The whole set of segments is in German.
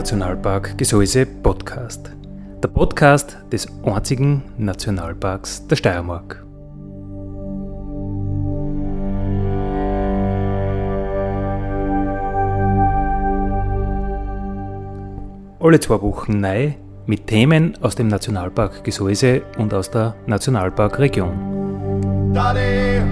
Nationalpark Gesäuse Podcast. Der Podcast des einzigen Nationalparks der Steiermark. Alle zwei Wochen neu mit Themen aus dem Nationalpark Gesäuse und aus der Nationalparkregion. Daddy,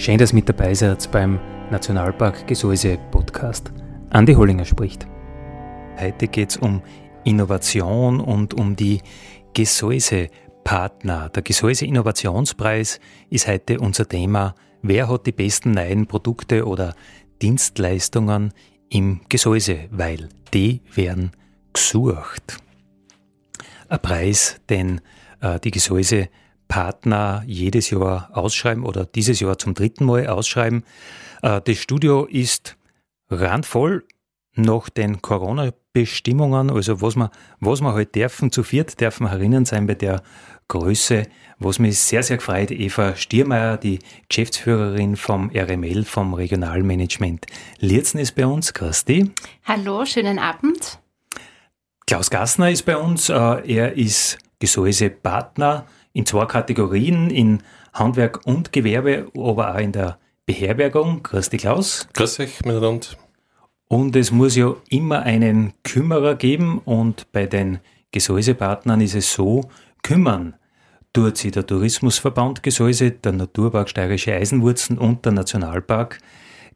Schön, dass mit dabei seid beim Nationalpark Gesäuse Podcast. Andi Hollinger spricht. Heute geht es um Innovation und um die Gesäuse Partner. Der Gesäuse Innovationspreis ist heute unser Thema. Wer hat die besten neuen Produkte oder Dienstleistungen im Gesäuse? Weil die werden gesucht. Ein Preis, den äh, die Gesäuse Partner jedes Jahr ausschreiben oder dieses Jahr zum dritten Mal ausschreiben. Äh, das Studio ist randvoll nach den Corona-Bestimmungen, also was wir, was wir halt dürfen, zu viert dürfen wir herinnen sein bei der Größe, was mich sehr, sehr gefreut, Eva Stiermeier, die Geschäftsführerin vom RML, vom Regionalmanagement Lierzen ist bei uns. Christi. Hallo, schönen Abend. Klaus Gassner ist bei uns. Äh, er ist Gesäuse-Partner in zwei Kategorien, in Handwerk und Gewerbe, aber auch in der Beherbergung. Grüß dich, Klaus. Grüß euch miteinander. Und es muss ja immer einen Kümmerer geben und bei den Gesäusepartnern ist es so, kümmern tut sich der Tourismusverband Gesäuse, der Naturpark Steirische Eisenwurzen und der Nationalpark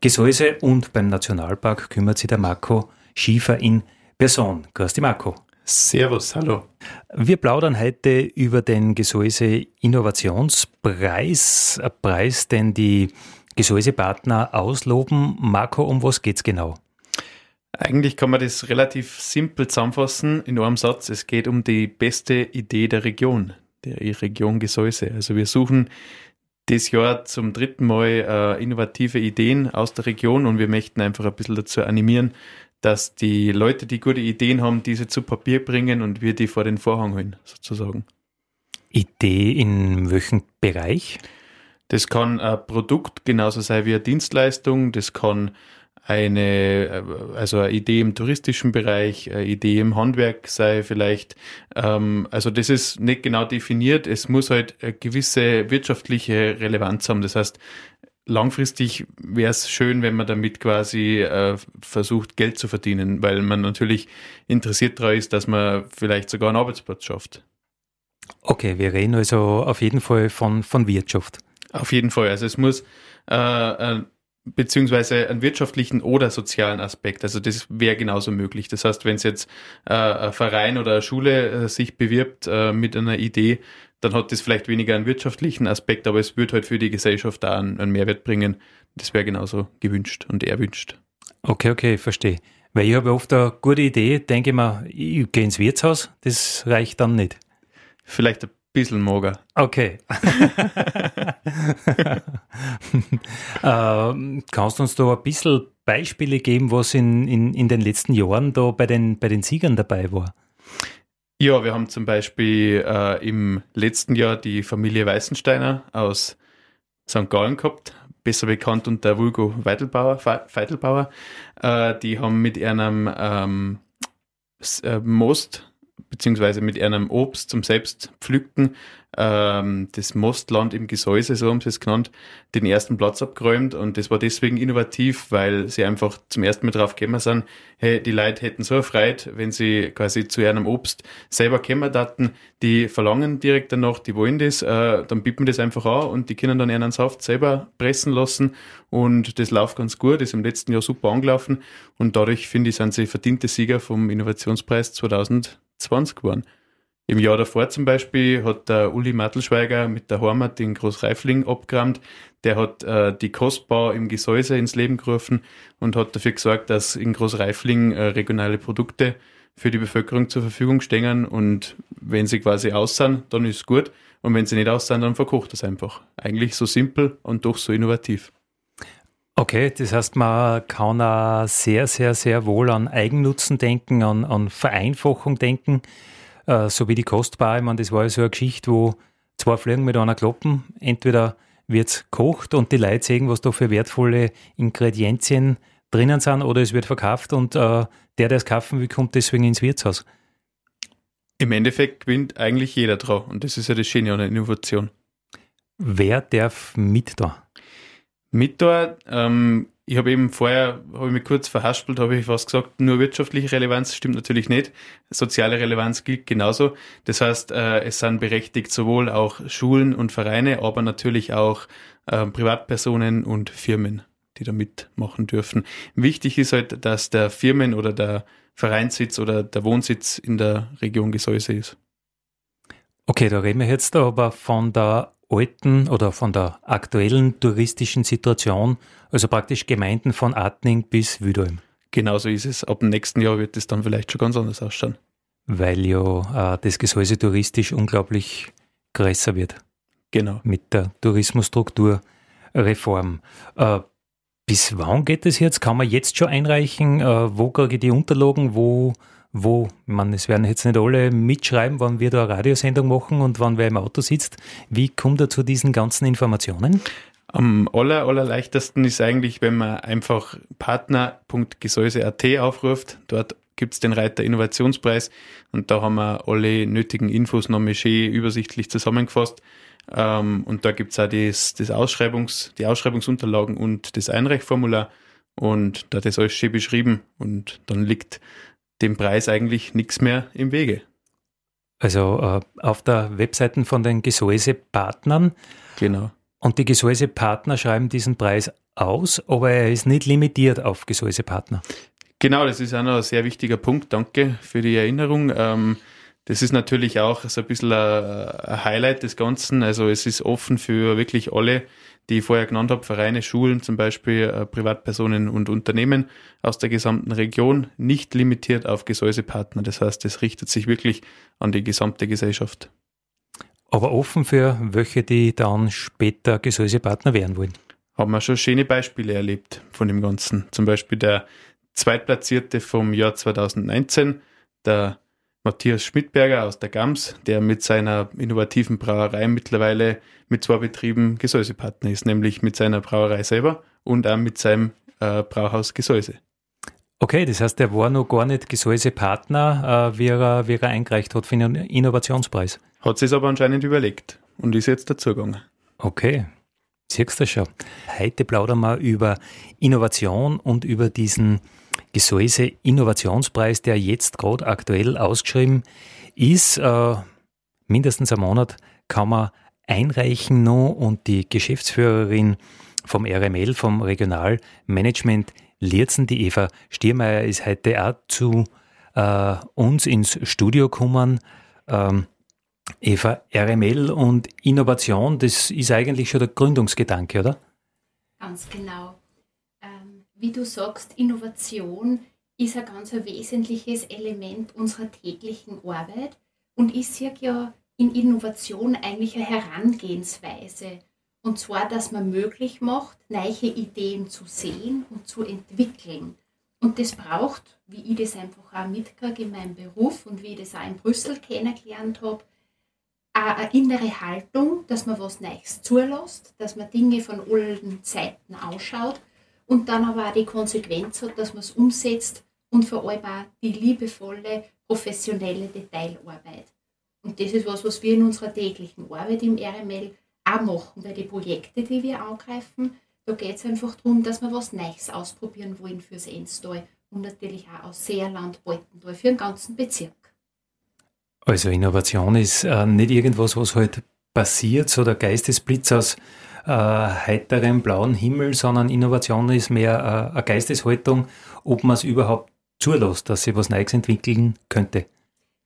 Gesäuse und beim Nationalpark kümmert sich der Marco Schiefer in Person. Grüß dich, Marco. Servus, hallo. Wir plaudern heute über den Gesäuse Innovationspreis, ein Preis, den die Gesäusepartner ausloben. Marco, um was geht's genau? Eigentlich kann man das relativ simpel zusammenfassen in einem Satz. Es geht um die beste Idee der Region, der Region Gesäuse. Also wir suchen das Jahr zum dritten Mal äh, innovative Ideen aus der Region und wir möchten einfach ein bisschen dazu animieren, dass die Leute, die gute Ideen haben, diese zu Papier bringen und wir die vor den Vorhang holen, sozusagen. Idee in welchem Bereich? Das kann ein Produkt genauso sein wie eine Dienstleistung. Das kann eine, also eine Idee im touristischen Bereich, eine Idee im Handwerk sei vielleicht. Ähm, also das ist nicht genau definiert. Es muss halt eine gewisse wirtschaftliche Relevanz haben. Das heißt, langfristig wäre es schön, wenn man damit quasi äh, versucht, Geld zu verdienen, weil man natürlich interessiert daran ist, dass man vielleicht sogar einen Arbeitsplatz schafft. Okay, wir reden also auf jeden Fall von, von Wirtschaft. Auf jeden Fall. Also es muss äh, äh, beziehungsweise einen wirtschaftlichen oder sozialen Aspekt. Also das wäre genauso möglich. Das heißt, wenn es jetzt äh, ein Verein oder eine Schule äh, sich bewirbt äh, mit einer Idee, dann hat das vielleicht weniger einen wirtschaftlichen Aspekt, aber es wird halt für die Gesellschaft da einen, einen Mehrwert bringen. Das wäre genauso gewünscht und erwünscht. Okay, okay, verstehe. Weil ich habe oft eine gute Idee, denke ich mir, ich gehe ins Wirtshaus, das reicht dann nicht. Vielleicht ein bisschen mager. Okay. äh, kannst du uns da ein bisschen Beispiele geben, was in, in, in den letzten Jahren da bei den, bei den Siegern dabei war? Ja, wir haben zum Beispiel äh, im letzten Jahr die Familie Weißensteiner aus St. Gallen gehabt, besser bekannt unter Vulgo Weidelbauer. Weidelbauer. Äh, die haben mit einem ähm, äh, Most beziehungsweise mit einem Obst zum Selbstpflücken ähm, das Mostland im Gesäuse, so haben sie es genannt, den ersten Platz abgeräumt. Und das war deswegen innovativ, weil sie einfach zum ersten Mal drauf gekommen sind, hey, die Leute hätten so erfreut, wenn sie quasi zu ihrem Obst selber kommen daten, die verlangen direkt danach, die wollen das, äh, dann bieten wir das einfach an und die können dann ihren Saft selber pressen lassen. Und das läuft ganz gut, ist im letzten Jahr super angelaufen. Und dadurch, finde ich, sind sie verdiente Sieger vom Innovationspreis 2020 geworden. Im Jahr davor zum Beispiel hat der Uli Mattelschweiger mit der Heimat in Großreifling abgerammt. Der hat äh, die Kostbau im Gesäuse ins Leben gerufen und hat dafür gesorgt, dass in Großreifling äh, regionale Produkte für die Bevölkerung zur Verfügung stehen. Und wenn sie quasi aus sind, dann ist gut. Und wenn sie nicht aus sind, dann verkocht das einfach. Eigentlich so simpel und doch so innovativ. Okay, das heißt, man kann auch sehr, sehr, sehr wohl an Eigennutzen denken, an, an Vereinfachung denken, äh, so wie die Kostbar. Ich meine, das war ja so eine Geschichte, wo zwei Fliegen mit einer kloppen. Entweder wird gekocht und die Leute sehen, was da für wertvolle Ingredienzien drinnen sind, oder es wird verkauft und äh, der, der es kaufen will, kommt deswegen ins Wirtshaus. Im Endeffekt gewinnt eigentlich jeder drauf und das ist ja das Schöne an der Innovation. Wer darf mit da? Mit da, ähm, ich habe eben vorher, habe ich mich kurz verhaspelt, habe ich was gesagt, nur wirtschaftliche Relevanz stimmt natürlich nicht. Soziale Relevanz gilt genauso. Das heißt, äh, es sind berechtigt sowohl auch Schulen und Vereine, aber natürlich auch äh, Privatpersonen und Firmen, die da mitmachen dürfen. Wichtig ist halt, dass der Firmen- oder der Vereinssitz oder der Wohnsitz in der Region Gesäuse ist. Okay, da reden wir jetzt aber von der alten oder von der aktuellen touristischen Situation, also praktisch Gemeinden von Atning bis Wüdolm. Genauso ist es. Ab dem nächsten Jahr wird es dann vielleicht schon ganz anders ausschauen. Weil ja äh, das Gesäuse touristisch unglaublich größer wird. Genau. Mit der Tourismusstrukturreform. Äh, bis wann geht es jetzt? Kann man jetzt schon einreichen? Äh, wo kriege ich die Unterlagen? Wo, wo, man, es werden jetzt nicht alle mitschreiben, wann wir da eine Radiosendung machen und wann wer im Auto sitzt. Wie kommt er zu diesen ganzen Informationen? Am aller, allerleichtesten ist eigentlich, wenn man einfach partner.gesäuse.at aufruft. Dort gibt es den Reiter Innovationspreis und da haben wir alle nötigen Infos nochmal schön übersichtlich zusammengefasst. Ähm, und da gibt es auch das, das Ausschreibungs, die Ausschreibungsunterlagen und das Einreichformular. Und da ist alles schön beschrieben und dann liegt dem Preis eigentlich nichts mehr im Wege. Also äh, auf der Webseite von den Gesäuse-Partnern. Genau. Und die Gesäuse-Partner schreiben diesen Preis aus, aber er ist nicht limitiert auf Gesäuse-Partner. Genau, das ist auch noch ein sehr wichtiger Punkt. Danke für die Erinnerung. Ähm, das ist natürlich auch so ein bisschen ein Highlight des Ganzen. Also es ist offen für wirklich alle, die ich vorher genannt habe, Vereine, Schulen zum Beispiel, äh, Privatpersonen und Unternehmen aus der gesamten Region, nicht limitiert auf Gesäusepartner. Das heißt, es richtet sich wirklich an die gesamte Gesellschaft. Aber offen für welche, die dann später Gesäusepartner werden wollen. Haben wir schon schöne Beispiele erlebt von dem Ganzen. Zum Beispiel der Zweitplatzierte vom Jahr 2019, der Matthias Schmidberger aus der Gams, der mit seiner innovativen Brauerei mittlerweile mit zwei Betrieben Gesäusepartner ist, nämlich mit seiner Brauerei selber und auch mit seinem äh, Brauhaus Gesäuse. Okay, das heißt, der war noch gar nicht Gesäusepartner, äh, wie, er, wie er eingereicht hat für den Innovationspreis. Hat sich aber anscheinend überlegt und ist jetzt dazugegangen. Okay, siehst du schon. Heute plaudern wir über Innovation und über diesen Gesäuse Innovationspreis, der jetzt gerade aktuell ausgeschrieben ist. Äh, mindestens einen Monat kann man einreichen noch und die Geschäftsführerin vom RML, vom Regionalmanagement Lierzen, die Eva Stiermeier, ist heute auch zu äh, uns ins Studio gekommen. Ähm, Eva, RML und Innovation, das ist eigentlich schon der Gründungsgedanke, oder? Ganz genau wie du sagst, Innovation ist ein ganz wesentliches Element unserer täglichen Arbeit und sehe ja in Innovation eigentlich eine Herangehensweise. Und zwar, dass man möglich macht, neue Ideen zu sehen und zu entwickeln. Und das braucht, wie ich das einfach auch mitkriege in meinem Beruf und wie ich das auch in Brüssel kennengelernt habe, eine innere Haltung, dass man was Neues zulässt, dass man Dinge von allen Zeiten ausschaut und dann aber auch die Konsequenz hat, dass man es umsetzt und vor allem auch die liebevolle, professionelle Detailarbeit. Und das ist was, was wir in unserer täglichen Arbeit im RML auch machen, weil die Projekte, die wir angreifen, da geht es einfach darum, dass wir was Neues ausprobieren wollen fürs Enstal und natürlich auch aus Seerland, Baltental, für den ganzen Bezirk. Also Innovation ist äh, nicht irgendwas, was halt passiert, so der Geistesblitz aus äh, heiterem blauen Himmel, sondern Innovation ist mehr äh, eine Geisteshaltung, ob man es überhaupt zulässt, dass sich was Neues entwickeln könnte.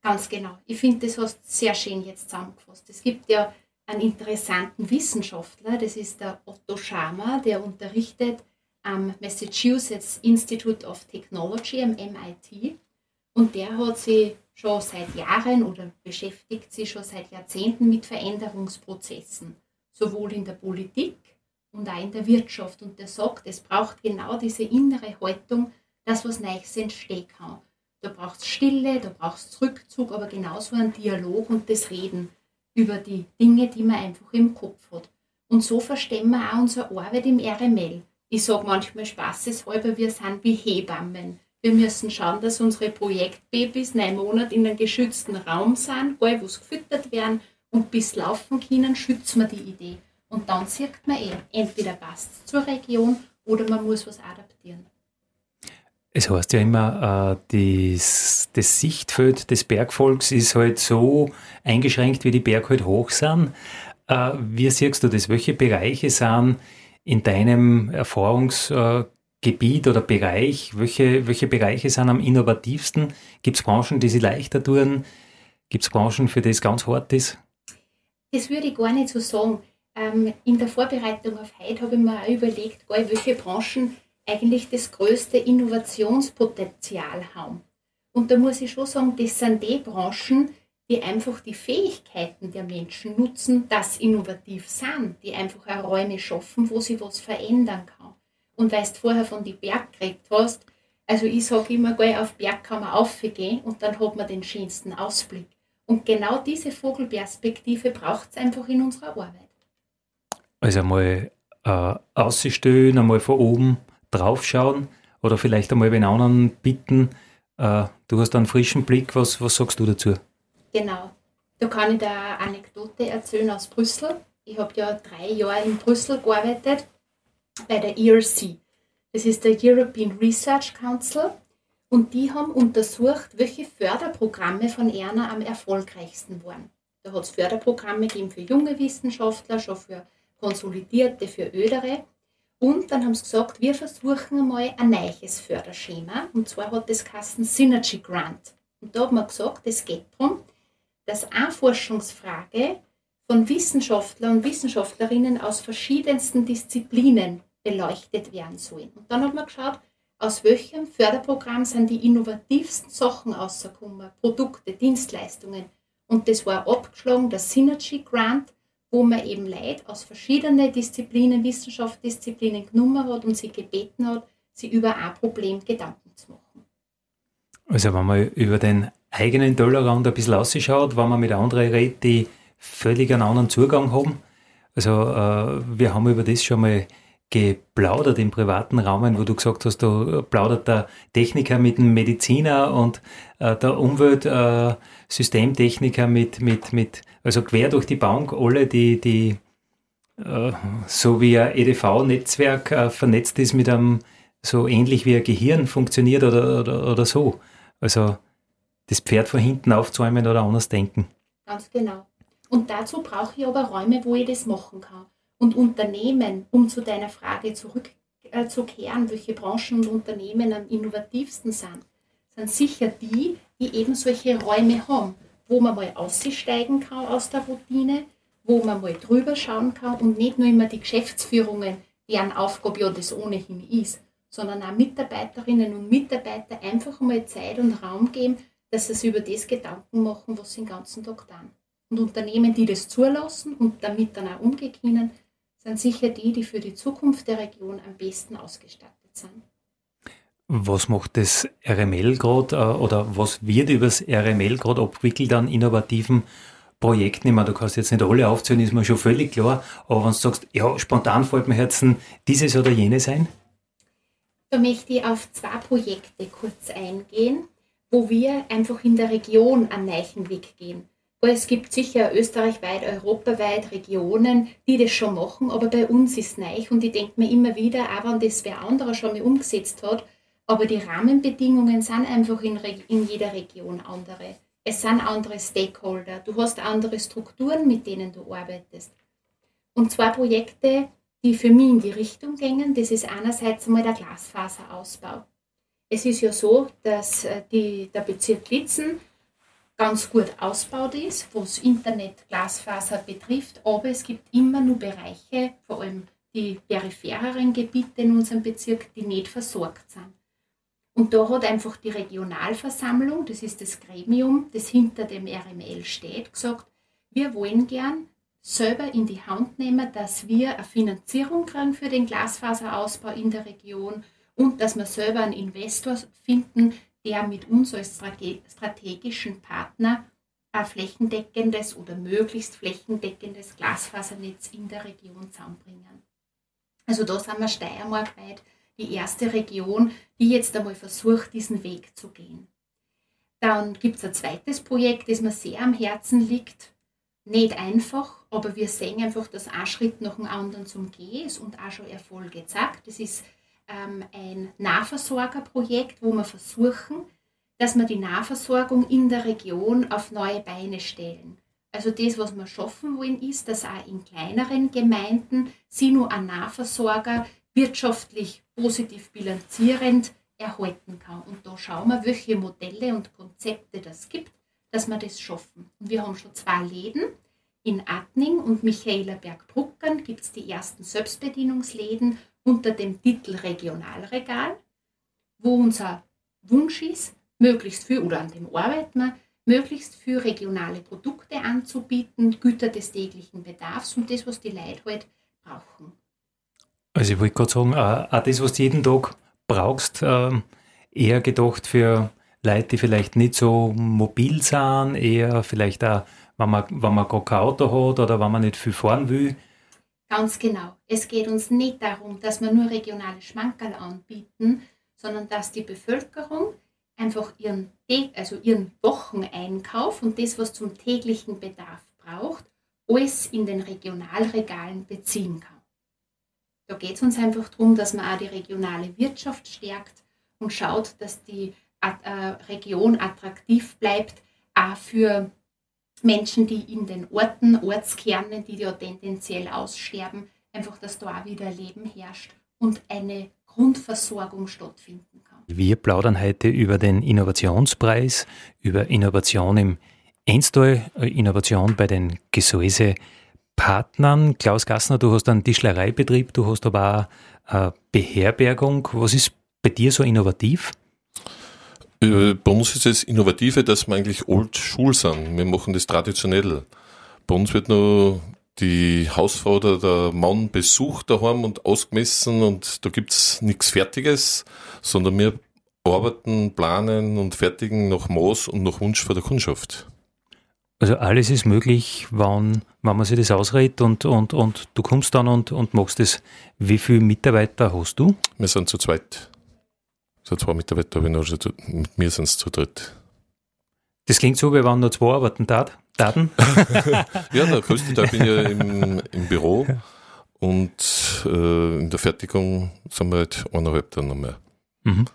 Ganz genau. Ich finde, das hast du sehr schön jetzt zusammengefasst. Es gibt ja einen interessanten Wissenschaftler, das ist der Otto Schama, der unterrichtet am Massachusetts Institute of Technology, am MIT. Und der hat sich schon seit Jahren oder beschäftigt sich schon seit Jahrzehnten mit Veränderungsprozessen sowohl in der Politik und auch in der Wirtschaft. Und der sagt, es braucht genau diese innere Haltung, dass was Neues entstehen kann. Da braucht es Stille, da braucht es Rückzug, aber genauso ein Dialog und das Reden über die Dinge, die man einfach im Kopf hat. Und so verstehen wir auch unsere Arbeit im RML. Ich sage manchmal spaßeshalber, wir sind wie Hebammen. Wir müssen schauen, dass unsere Projektbabys neun Monate in einem geschützten Raum sind, wo sie gefüttert werden und bis laufen können, schützen wir die Idee. Und dann sieht man eh, entweder passt es zur Region oder man muss was adaptieren. Es heißt ja immer, äh, das, das Sichtfeld des Bergvolks ist halt so eingeschränkt, wie die Berge halt hoch sind. Äh, wie siehst du das? Welche Bereiche sind in deinem Erfahrungsgebiet oder Bereich, welche, welche Bereiche sind am innovativsten? Gibt es Branchen, die sie leichter tun? Gibt es Branchen, für die es ganz hart ist? Das würde ich gar nicht so sagen. Ähm, in der Vorbereitung auf heute habe ich mir auch überlegt, welche Branchen eigentlich das größte Innovationspotenzial haben. Und da muss ich schon sagen, das sind die Branchen, die einfach die Fähigkeiten der Menschen nutzen, dass innovativ sind, die einfach auch Räume schaffen, wo sie was verändern kann. Und weil du vorher von die Berg geredet hast, also ich sage immer, geh auf Berg kann man aufgehen und dann hat man den schönsten Ausblick. Und genau diese Vogelperspektive braucht es einfach in unserer Arbeit. Also einmal äh, auszustellen, einmal von oben draufschauen oder vielleicht einmal den anderen bitten, äh, du hast einen frischen Blick, was, was sagst du dazu? Genau. Da kann ich da eine Anekdote erzählen aus Brüssel. Ich habe ja drei Jahre in Brüssel gearbeitet bei der ERC. Das ist der European Research Council. Und die haben untersucht, welche Förderprogramme von Erna am erfolgreichsten waren. Da hat es Förderprogramme gegeben für junge Wissenschaftler, schon für Konsolidierte, für Ödere. Und dann haben sie gesagt, wir versuchen einmal ein neues Förderschema. Und zwar hat das Kassen Synergy Grant. Und da hat man gesagt, es geht darum, dass eine Forschungsfrage von Wissenschaftlern und Wissenschaftlerinnen aus verschiedensten Disziplinen beleuchtet werden soll. Und dann hat man geschaut, aus welchem Förderprogramm sind die innovativsten Sachen rausgekommen, Produkte, Dienstleistungen. Und das war abgeschlagen, der Synergy Grant, wo man eben Leute aus verschiedenen Disziplinen, Wissenschaftsdisziplinen genommen hat und sie gebeten hat, sie über ein Problem Gedanken zu machen. Also wenn man über den eigenen Tellerrand ein bisschen ausschaut, wenn man mit anderen redet, die völlig einen anderen Zugang haben. Also äh, wir haben über das schon mal geplaudert im privaten Raum, wo du gesagt hast, da plaudert der Techniker mit dem Mediziner und äh, der Umweltsystemtechniker äh, mit, mit, mit, also quer durch die Bank, alle, die, die äh, so wie ein EDV-Netzwerk äh, vernetzt ist mit einem, so ähnlich wie ein Gehirn funktioniert oder, oder, oder so. Also das Pferd von hinten aufzäumen oder anders denken. Ganz genau. Und dazu brauche ich aber Räume, wo ich das machen kann. Und Unternehmen, um zu deiner Frage zurückzukehren, äh, welche Branchen und Unternehmen am innovativsten sind, sind sicher die, die eben solche Räume haben, wo man mal aussteigen kann aus der Routine, wo man mal drüber schauen kann und nicht nur immer die Geschäftsführungen, deren Aufgabe ja das ohnehin ist, sondern auch Mitarbeiterinnen und Mitarbeiter einfach mal Zeit und Raum geben, dass sie sich über das Gedanken machen, was sie den ganzen Tag tun. Und Unternehmen, die das zulassen und damit dann auch umgehen können, sind sicher die, die für die Zukunft der Region am besten ausgestattet sind. Was macht das RML gerade äh, oder was wird über das RML gerade abgewickelt an innovativen Projekten? Ich meine, du kannst jetzt nicht alle aufzählen, ist mir schon völlig klar, aber wenn du sagst, ja, spontan fällt mir Herzen dieses oder jenes ein? Da möchte ich auf zwei Projekte kurz eingehen, wo wir einfach in der Region einen neuen Weg gehen. Es gibt sicher österreichweit, europaweit Regionen, die das schon machen, aber bei uns ist es neu und ich denke mir immer wieder, auch wenn das wer anderer schon mal umgesetzt hat, aber die Rahmenbedingungen sind einfach in, in jeder Region andere. Es sind andere Stakeholder, du hast andere Strukturen, mit denen du arbeitest. Und zwei Projekte, die für mich in die Richtung gehen, das ist einerseits einmal der Glasfaserausbau. Es ist ja so, dass äh, die, der Bezirk Litzen ganz gut ausgebaut ist, was Internet, Glasfaser betrifft, aber es gibt immer nur Bereiche, vor allem die periphereren Gebiete in unserem Bezirk, die nicht versorgt sind. Und da hat einfach die Regionalversammlung, das ist das Gremium, das hinter dem RML steht, gesagt, wir wollen gern selber in die Hand nehmen, dass wir eine Finanzierung kriegen für den Glasfaserausbau in der Region und dass wir selber einen Investor finden, der mit uns als strategischen Partner ein flächendeckendes oder möglichst flächendeckendes Glasfasernetz in der Region zusammenbringen. Also da sind wir steiermarkweit die erste Region, die jetzt einmal versucht, diesen Weg zu gehen. Dann gibt es ein zweites Projekt, das mir sehr am Herzen liegt. Nicht einfach, aber wir sehen einfach, dass ein Schritt nach dem anderen zum Gehen ist und auch schon Erfolge zeigt. Das ist ähm, ein Nahversorgerprojekt, wo wir versuchen, dass wir die Nahversorgung in der Region auf neue Beine stellen. Also das, was wir schaffen wollen, ist, dass auch in kleineren Gemeinden sie nur ein Nahversorger wirtschaftlich positiv bilanzierend erhalten kann. Und da schauen wir, welche Modelle und Konzepte das gibt, dass wir das schaffen. Und wir haben schon zwei Läden. In Adning und Michaelerberg-Bruckern gibt es die ersten Selbstbedienungsläden unter dem Titel Regionalregal, wo unser Wunsch ist, möglichst viel, oder an dem arbeiten wir, möglichst viel regionale Produkte anzubieten, Güter des täglichen Bedarfs und das, was die Leute halt brauchen. Also ich wollte gerade sagen, auch das, was du jeden Tag brauchst, ähm, eher gedacht für Leute, die vielleicht nicht so mobil sind, eher vielleicht auch, wenn man, wenn man gar kein Auto hat oder wenn man nicht viel fahren will. Ganz genau. Es geht uns nicht darum, dass wir nur regionale Schmankerl anbieten, sondern dass die Bevölkerung einfach ihren, also ihren Wocheneinkauf und das, was zum täglichen Bedarf braucht, alles in den Regionalregalen beziehen kann. Da geht es uns einfach darum, dass man auch die regionale Wirtschaft stärkt und schaut, dass die äh, Region attraktiv bleibt, auch für Menschen, die in den Orten, Ortskernen, die ja tendenziell aussterben, einfach, dass da auch wieder Leben herrscht und eine Grundversorgung stattfinden kann. Wir plaudern heute über den Innovationspreis, über Innovation im Enstal, äh, Innovation bei den Gesäuse Partnern. Klaus Gassner, du hast einen Tischlereibetrieb, du hast aber auch eine Beherbergung. Was ist bei dir so innovativ? Äh, bei uns ist das Innovative, dass wir eigentlich Old School sind. Wir machen das traditionell. Bei uns wird nur die Hausfrau oder der Mann besucht daheim und ausgemessen und da gibt es nichts Fertiges, sondern wir arbeiten, planen und fertigen nach Maß und nach Wunsch von der Kundschaft. Also alles ist möglich, wann, wenn man sich das ausredet und, und, und du kommst dann und, und machst das. Wie viele Mitarbeiter hast du? Wir sind zu zweit. So zwei Mitarbeiter habe ich noch, also mit mir sind es zu dritt. Das klingt so, wie wenn nur zwei arbeiten Daten. ja, der größte Teil bin ich ja im, im Büro und äh, in der Fertigung sind wir halt eineinhalb dann noch mehr. Mhm.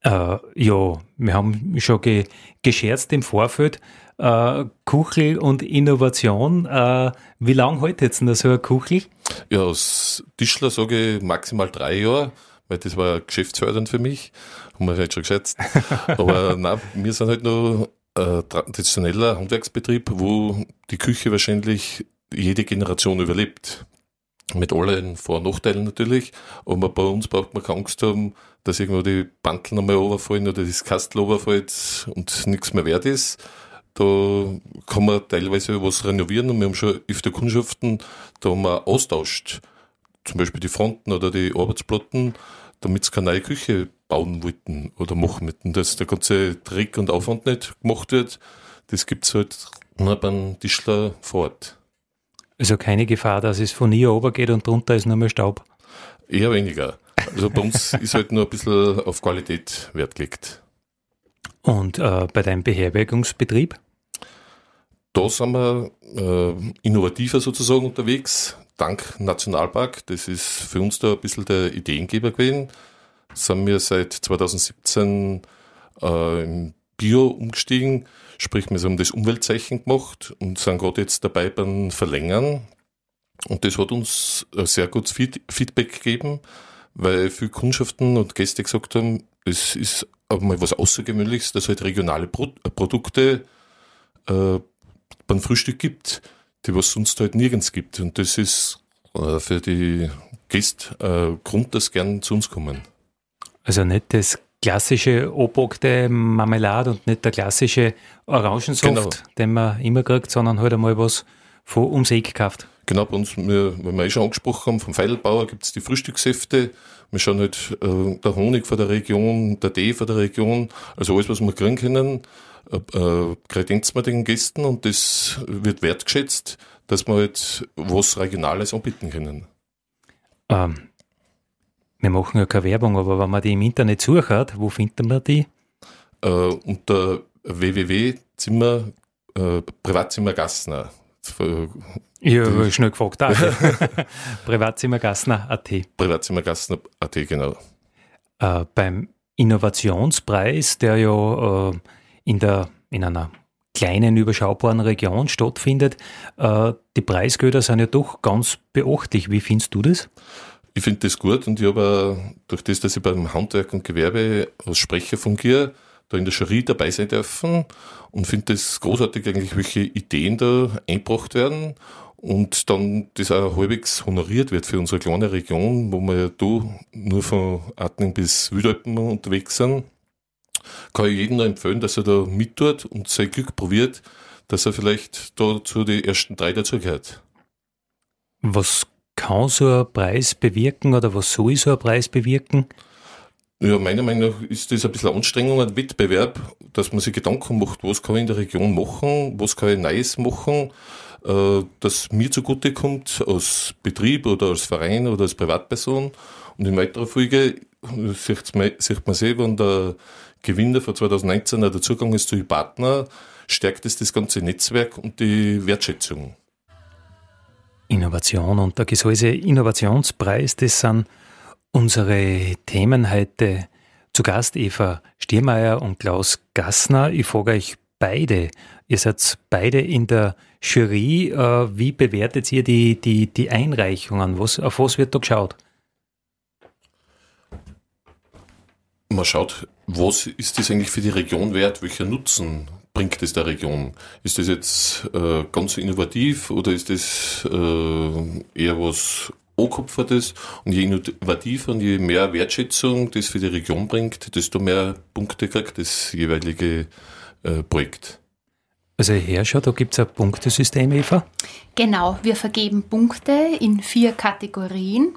Äh, ja, wir haben schon ge gescherzt im Vorfeld. Äh, Kuchel und Innovation. Äh, wie lange hält jetzt denn so ein Kuchel? Ja, als Tischler sage ich maximal drei Jahre weil das war geschäftsfördernd für mich, haben wir halt schon geschätzt. Aber nein, wir sind halt nur ein traditioneller Handwerksbetrieb, wo die Küche wahrscheinlich jede Generation überlebt. Mit allen Vor- und Nachteilen natürlich. Aber bei uns braucht man keine Angst haben, dass irgendwo die Banteln einmal overfallen oder das Kastel overfällt und nichts mehr wert ist. Da kann man teilweise was renovieren und wir haben schon öfter Kundschaften, da haben wir austauscht zum Beispiel die Fronten oder die Arbeitsplatten, damit sie keine neue Küche bauen wollten oder machen wollten. Dass der ganze Trick und Aufwand nicht gemacht wird, das gibt es halt nur beim Tischler vor Ort. Also keine Gefahr, dass es von hier oben geht und drunter ist nur mehr Staub? Eher weniger. Also bei uns ist halt nur ein bisschen auf Qualität Wert gelegt. Und äh, bei deinem Beherbergungsbetrieb? Da sind wir äh, innovativer sozusagen unterwegs dank Nationalpark, das ist für uns da ein bisschen der Ideengeber gewesen, sind wir seit 2017 äh, im Bio umgestiegen, sprich wir haben das Umweltzeichen gemacht und sind gerade jetzt dabei beim Verlängern. Und das hat uns ein sehr gutes Feedback gegeben, weil viele Kundschaften und Gäste gesagt haben, es ist mal was Außergewöhnliches, dass es halt regionale Pro Produkte äh, beim Frühstück gibt die was sonst halt nirgends gibt. Und das ist äh, für die Gäste äh, Grund, dass gern zu uns kommen. Also nicht das klassische obogte Marmelade und nicht der klassische Orangensaft, genau. den man immer kriegt, sondern halt einmal was, von ums Eck gekauft. Genau, bei uns, wir, wenn wir eh schon angesprochen haben, vom Feidelbauer gibt es die Frühstückssäfte. Wir schauen halt äh, der Honig von der Region, der Tee von der Region, also alles, was wir kriegen können, äh, äh, den Gästen und das wird wertgeschätzt, dass wir halt was Regionales anbieten können. Ähm, wir machen ja keine Werbung, aber wenn man die im Internet sucht, wo findet man die? Äh, unter www.zimmer, äh, Privatzimmer Gassner. Ich habe schnell gefragt. Ah. Privatzimmergassner.at. Privatzimmergassner.at, genau. Äh, beim Innovationspreis, der ja äh, in, der, in einer kleinen, überschaubaren Region stattfindet, äh, die Preisgelder sind ja doch ganz beachtlich. Wie findest du das? Ich finde das gut und ich habe durch das, dass ich beim Handwerk und Gewerbe als Sprecher fungiere, da in der Jury dabei sein dürfen und finde das großartig eigentlich, welche Ideen da eingebracht werden und dann das auch halbwegs honoriert wird für unsere kleine Region, wo wir ja da nur von Atning bis Wildalpen unterwegs sind, kann ich jedem nur empfehlen, dass er da mittut und sein Glück probiert, dass er vielleicht da zu den ersten drei dazugehört. Was kann so ein Preis bewirken oder was soll so ein Preis bewirken? Ja, meiner Meinung nach ist das ein bisschen Anstrengung, ein Wettbewerb, dass man sich Gedanken macht, was kann ich in der Region machen, was kann ich Neues machen, äh, das mir zugute kommt als Betrieb oder als Verein oder als Privatperson. Und in weiterer Folge sieht man, sieht man sehen, wenn der Gewinner von 2019 der Zugang ist zu den Partner, stärkt es das ganze Netzwerk und die Wertschätzung. Innovation und der Gesäuse Innovationspreis, das sind unsere Themen heute. Zu Gast Eva Stiermeier und Klaus Gassner. Ich frage euch beide, ihr seid beide in der Jury. Äh, wie bewertet ihr die, die, die Einreichungen? Was, auf was wird da geschaut? Man schaut, was ist das eigentlich für die Region wert? Welcher Nutzen bringt es der Region? Ist das jetzt äh, ganz innovativ oder ist das äh, eher was angekupfertes? Und je innovativer und je mehr Wertschätzung das für die Region bringt, desto mehr Punkte kriegt das jeweilige äh, Projekt. Also Herrscher, da gibt es ein Punktesystem, Eva? Genau, wir vergeben Punkte in vier Kategorien.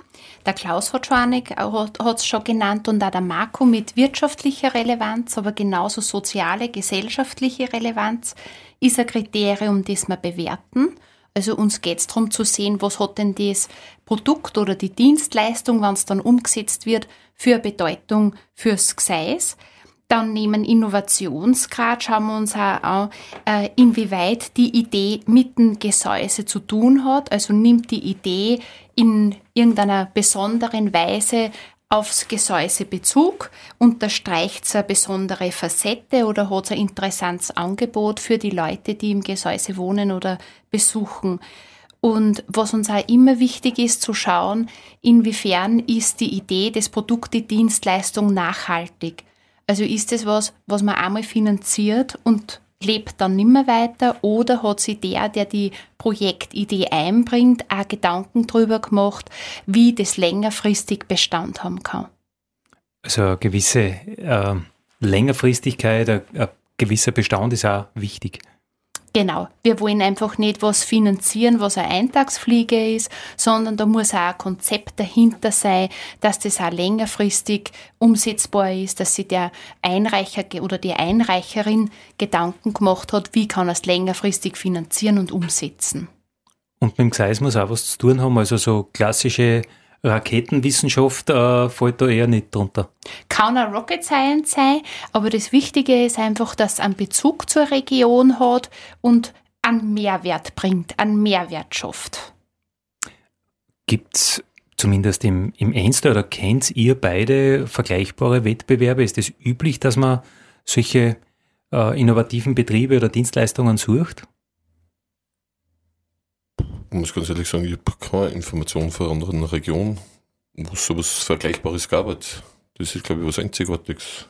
Der Klaus hat es schon genannt und auch der Marco mit wirtschaftlicher Relevanz, aber genauso soziale, gesellschaftliche Relevanz ist ein Kriterium, das wir bewerten. Also uns geht es darum zu sehen, was hat denn das Produkt oder die Dienstleistung, wenn es dann umgesetzt wird, für Bedeutung fürs Gseis. Dann nehmen Innovationsgrad, schauen wir uns auch an, äh, inwieweit die Idee mit dem Gesäuse zu tun hat. Also nimmt die Idee in irgendeiner besonderen Weise aufs Gesäuse Bezug, unterstreicht es eine besondere Facette oder hat es ein interessantes Angebot für die Leute, die im Gesäuse wohnen oder besuchen. Und was uns auch immer wichtig ist, zu schauen, inwiefern ist die Idee des Produkt, die Dienstleistung nachhaltig. Also ist es was, was man einmal finanziert und lebt dann nimmer weiter oder hat sich der, der die Projektidee einbringt, auch Gedanken darüber gemacht, wie das längerfristig Bestand haben kann. Also eine gewisse äh, Längerfristigkeit, ein, ein gewisser Bestand ist auch wichtig. Genau, wir wollen einfach nicht was finanzieren, was eine Eintagsfliege ist, sondern da muss auch ein Konzept dahinter sein, dass das auch längerfristig umsetzbar ist, dass sich der Einreicher oder die Einreicherin Gedanken gemacht hat, wie kann er es längerfristig finanzieren und umsetzen. Und mit dem Gseis muss auch was zu tun haben, also so klassische Raketenwissenschaft äh, fällt da eher nicht drunter. Kann auch Rocket Science sein, aber das Wichtige ist einfach, dass es einen Bezug zur Region hat und einen Mehrwert bringt, einen Mehrwert schafft. Gibt es zumindest im, im Enster oder kennt ihr beide vergleichbare Wettbewerbe? Ist es üblich, dass man solche äh, innovativen Betriebe oder Dienstleistungen sucht? Muss ganz ehrlich sagen, ich habe keine Informationen von anderen Regionen, wo es sowas Vergleichbares gab. Das ist, glaube ich, was Einzigartiges.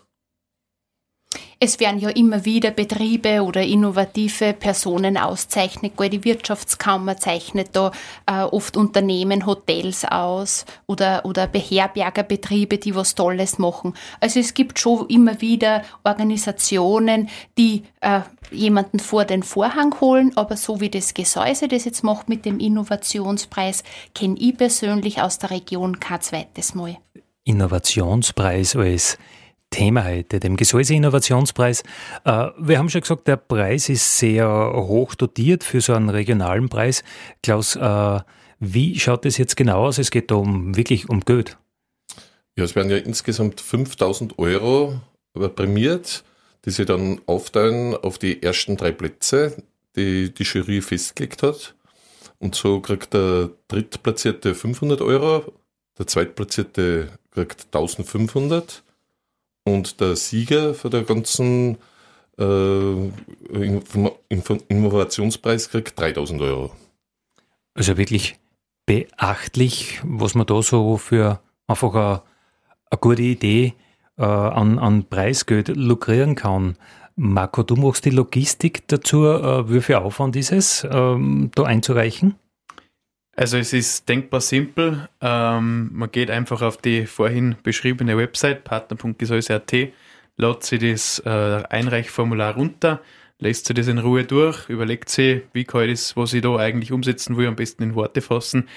Es werden ja immer wieder Betriebe oder innovative Personen auszeichnet. Die Wirtschaftskammer zeichnet da äh, oft Unternehmen, Hotels aus oder, oder Beherbergerbetriebe, die was Tolles machen. Also es gibt schon immer wieder Organisationen, die äh, jemanden vor den Vorhang holen, aber so wie das Gesäuse das jetzt macht mit dem Innovationspreis, kenne ich persönlich aus der Region kein zweites Mal. Innovationspreis als Thema heute, dem Gesäuse Innovationspreis. Äh, wir haben schon gesagt, der Preis ist sehr hoch dotiert für so einen regionalen Preis. Klaus, äh, wie schaut das jetzt genau aus? Es geht da um, wirklich um Geld. Ja, es werden ja insgesamt 5000 Euro prämiert, die sie dann aufteilen auf die ersten drei Plätze, die die Jury festgelegt hat. Und so kriegt der Drittplatzierte 500 Euro, der Zweitplatzierte kriegt 1500 und der Sieger für den ganzen äh, Innovationspreis kriegt 3000 Euro. Also wirklich beachtlich, was man da so für einfach eine, eine gute Idee äh, an, an Preisgeld lukrieren kann. Marco, du machst die Logistik dazu. Äh, wie viel Aufwand ist es, ähm, da einzureichen? Also es ist denkbar simpel. Ähm, man geht einfach auf die vorhin beschriebene Website partner.gesäuse.at, lädt sich das äh, Einreichformular runter, lässt sich das in Ruhe durch, überlegt sich, wie kann ich das, was ich da eigentlich umsetzen will, am besten in Worte fassen,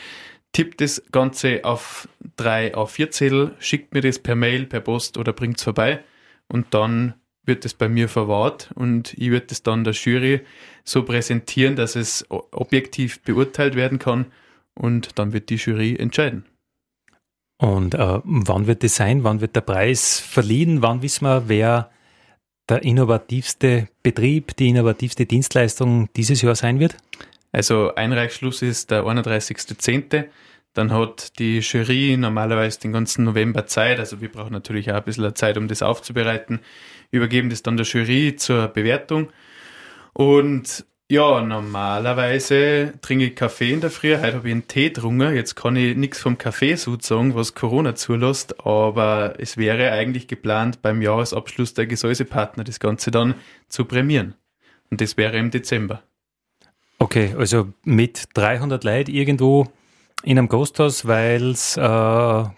tippt das Ganze auf drei A4-Zettel, schickt mir das per Mail, per Post oder bringt es vorbei und dann wird es bei mir verwahrt und ich würde es dann der Jury so präsentieren, dass es objektiv beurteilt werden kann und dann wird die Jury entscheiden. Und äh, wann wird das sein? Wann wird der Preis verliehen? Wann wissen wir, wer der innovativste Betrieb, die innovativste Dienstleistung dieses Jahr sein wird? Also Einreichschluss ist der 31.10. Dann hat die Jury normalerweise den ganzen November Zeit, also wir brauchen natürlich auch ein bisschen Zeit, um das aufzubereiten, übergeben das dann der Jury zur Bewertung. Und ja, normalerweise trinke ich Kaffee in der Früh. Heute habe ich einen Tee getrunken. Jetzt kann ich nichts vom Kaffee sagen, was Corona zulässt. Aber es wäre eigentlich geplant, beim Jahresabschluss der Gesäusepartner das Ganze dann zu prämieren. Und das wäre im Dezember. Okay, also mit 300 Leuten irgendwo in einem Gasthaus, weil es äh,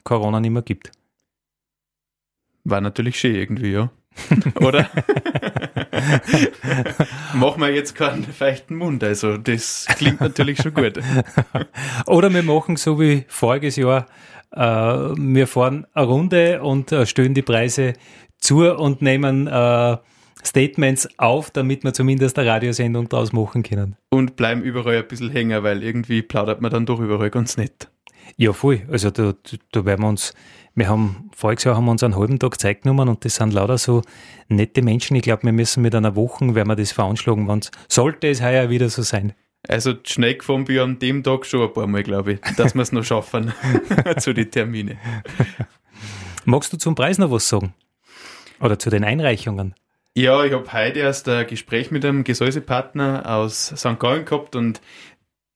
Corona nicht mehr gibt. War natürlich schön irgendwie, ja. Oder? Machen wir jetzt keinen feuchten Mund, also das klingt natürlich schon gut. Oder wir machen so wie voriges Jahr, äh, wir fahren eine Runde und äh, stellen die Preise zu und nehmen äh, Statements auf, damit wir zumindest eine Radiosendung draus machen können. Und bleiben überall ein bisschen hängen, weil irgendwie plaudert man dann doch überall ganz nett. Ja, voll. Also da, da werden wir uns wir haben, voriges Jahr haben wir uns einen halben Tag Zeit genommen und das sind lauter so nette Menschen. Ich glaube, wir müssen mit einer Woche, werden wir das veranschlagen, wann sollte es heuer wieder so sein. Also schnell gefahren bin ich an dem Tag schon ein paar Mal, glaube ich, dass wir es noch schaffen zu den Terminen. Magst du zum Preis noch was sagen? Oder zu den Einreichungen? Ja, ich habe heute erst ein Gespräch mit einem Gesäusepartner aus St. Gallen gehabt und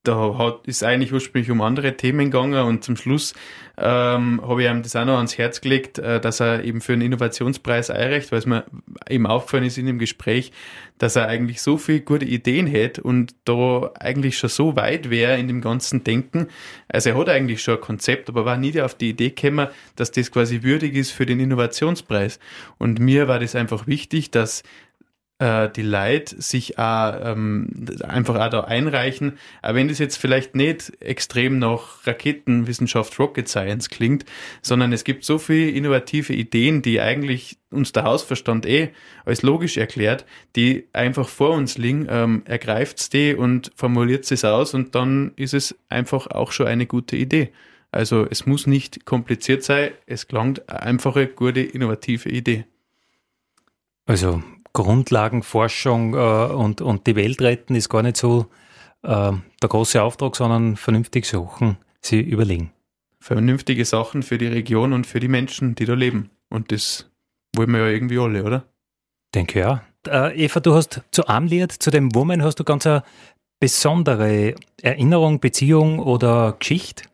da hat, ist eigentlich ursprünglich um andere Themen gegangen und zum Schluss ähm, habe ich ihm das auch noch ans Herz gelegt, äh, dass er eben für einen Innovationspreis einreicht, weil es mir eben aufgefallen ist in dem Gespräch, dass er eigentlich so viele gute Ideen hätte und da eigentlich schon so weit wäre in dem ganzen Denken. Also er hat eigentlich schon ein Konzept, aber war nie auf die Idee gekommen, dass das quasi würdig ist für den Innovationspreis. Und mir war das einfach wichtig, dass äh, die Leute sich auch, ähm, einfach auch da einreichen. Aber wenn das jetzt vielleicht nicht extrem nach Raketenwissenschaft, Rocket Science klingt, sondern es gibt so viele innovative Ideen, die eigentlich uns der Hausverstand eh als logisch erklärt, die einfach vor uns liegen, ähm, ergreift die und formuliert es aus und dann ist es einfach auch schon eine gute Idee. Also es muss nicht kompliziert sein, es klangt eine einfache, gute, innovative Idee. Also Grundlagenforschung äh, und, und die Welt retten ist gar nicht so äh, der große Auftrag, sondern vernünftig suchen, sie überlegen. Vernünftige Sachen für die Region und für die Menschen, die da leben. Und das wollen wir ja irgendwie alle, oder? Denke ja. Äh, Eva, du hast zu Amliert, zu dem Woman, hast du ganz eine besondere Erinnerung, Beziehung oder Geschichte?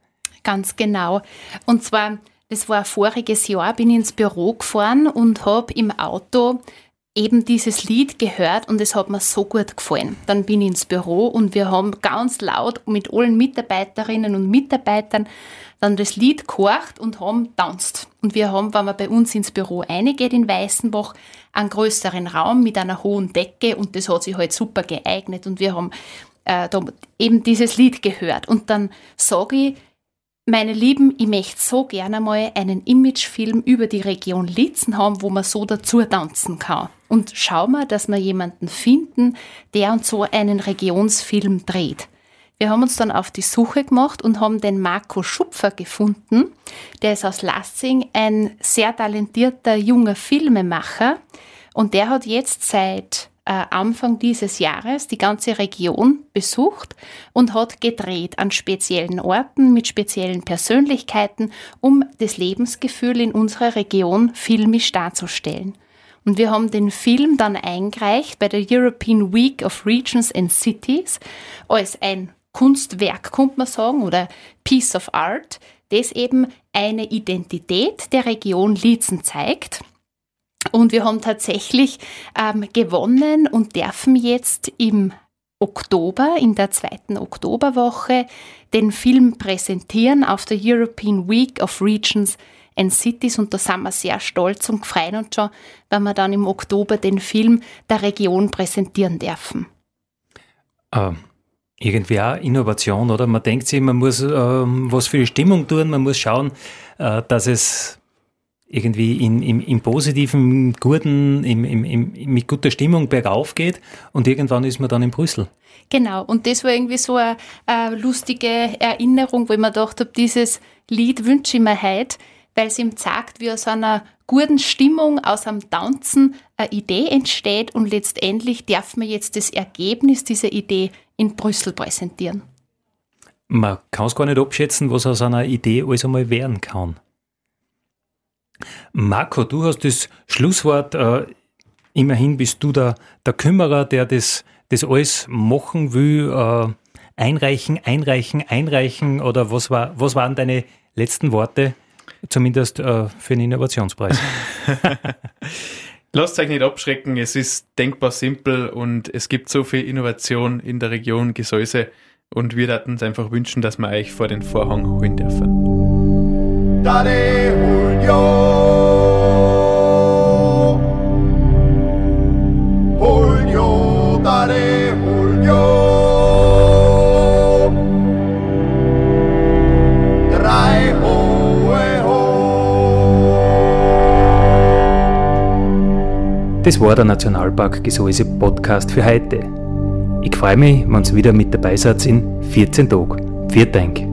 Ganz genau. Und zwar, das war voriges Jahr, bin ich ins Büro gefahren und habe im Auto eben dieses Lied gehört und es hat mir so gut gefallen. Dann bin ich ins Büro und wir haben ganz laut mit allen Mitarbeiterinnen und Mitarbeitern dann das Lied gehorcht und haben tanzt. Und wir haben, wenn man bei uns ins Büro reingeht in Weißenbach, einen größeren Raum mit einer hohen Decke und das hat sich halt super geeignet und wir haben äh, eben dieses Lied gehört. Und dann sage ich, meine Lieben, ich möchte so gerne mal einen Imagefilm über die Region Litzen haben, wo man so dazu tanzen kann. Und schau mal, dass wir jemanden finden, der uns so einen Regionsfilm dreht. Wir haben uns dann auf die Suche gemacht und haben den Marco Schupfer gefunden. Der ist aus Lassing ein sehr talentierter junger Filmemacher und der hat jetzt seit Anfang dieses Jahres die ganze Region besucht und hat gedreht an speziellen Orten mit speziellen Persönlichkeiten, um das Lebensgefühl in unserer Region filmisch darzustellen. Und wir haben den Film dann eingereicht bei der European Week of Regions and Cities als ein Kunstwerk, könnte man sagen, oder Piece of Art, das eben eine Identität der Region Liezen zeigt und wir haben tatsächlich ähm, gewonnen und dürfen jetzt im Oktober, in der zweiten Oktoberwoche, den Film präsentieren auf der European Week of Regions and Cities und da sind wir sehr stolz und freuen uns schon, wenn wir dann im Oktober den Film der Region präsentieren dürfen. Ähm, irgendwie auch Innovation, oder? Man denkt sich, man muss ähm, was für die Stimmung tun, man muss schauen, äh, dass es irgendwie in, im, im positiven, guten, im, im, im, mit guter Stimmung bergauf geht und irgendwann ist man dann in Brüssel. Genau, und das war irgendwie so eine, eine lustige Erinnerung, wo ich mir gedacht habe, dieses Lied wünsche ich mir heute, weil es ihm zeigt, wie aus einer guten Stimmung, aus einem Tanzen eine Idee entsteht und letztendlich darf man jetzt das Ergebnis dieser Idee in Brüssel präsentieren. Man kann es gar nicht abschätzen, was aus einer Idee alles einmal werden kann. Marco, du hast das Schlusswort. Äh, immerhin bist du der, der Kümmerer, der das, das alles machen will. Äh, einreichen, einreichen, einreichen. Oder was, war, was waren deine letzten Worte? Zumindest äh, für den Innovationspreis. Lasst euch nicht abschrecken, es ist denkbar simpel und es gibt so viel Innovation in der Region Gesäuse und wir würden uns einfach wünschen, dass wir euch vor den Vorhang holen dürfen. Daddy. Das war der Nationalpark Gesäuse Podcast für heute. Ich freue mich, wenn ihr wieder mit dabei seid in 14 Tagen. Vielen Dank.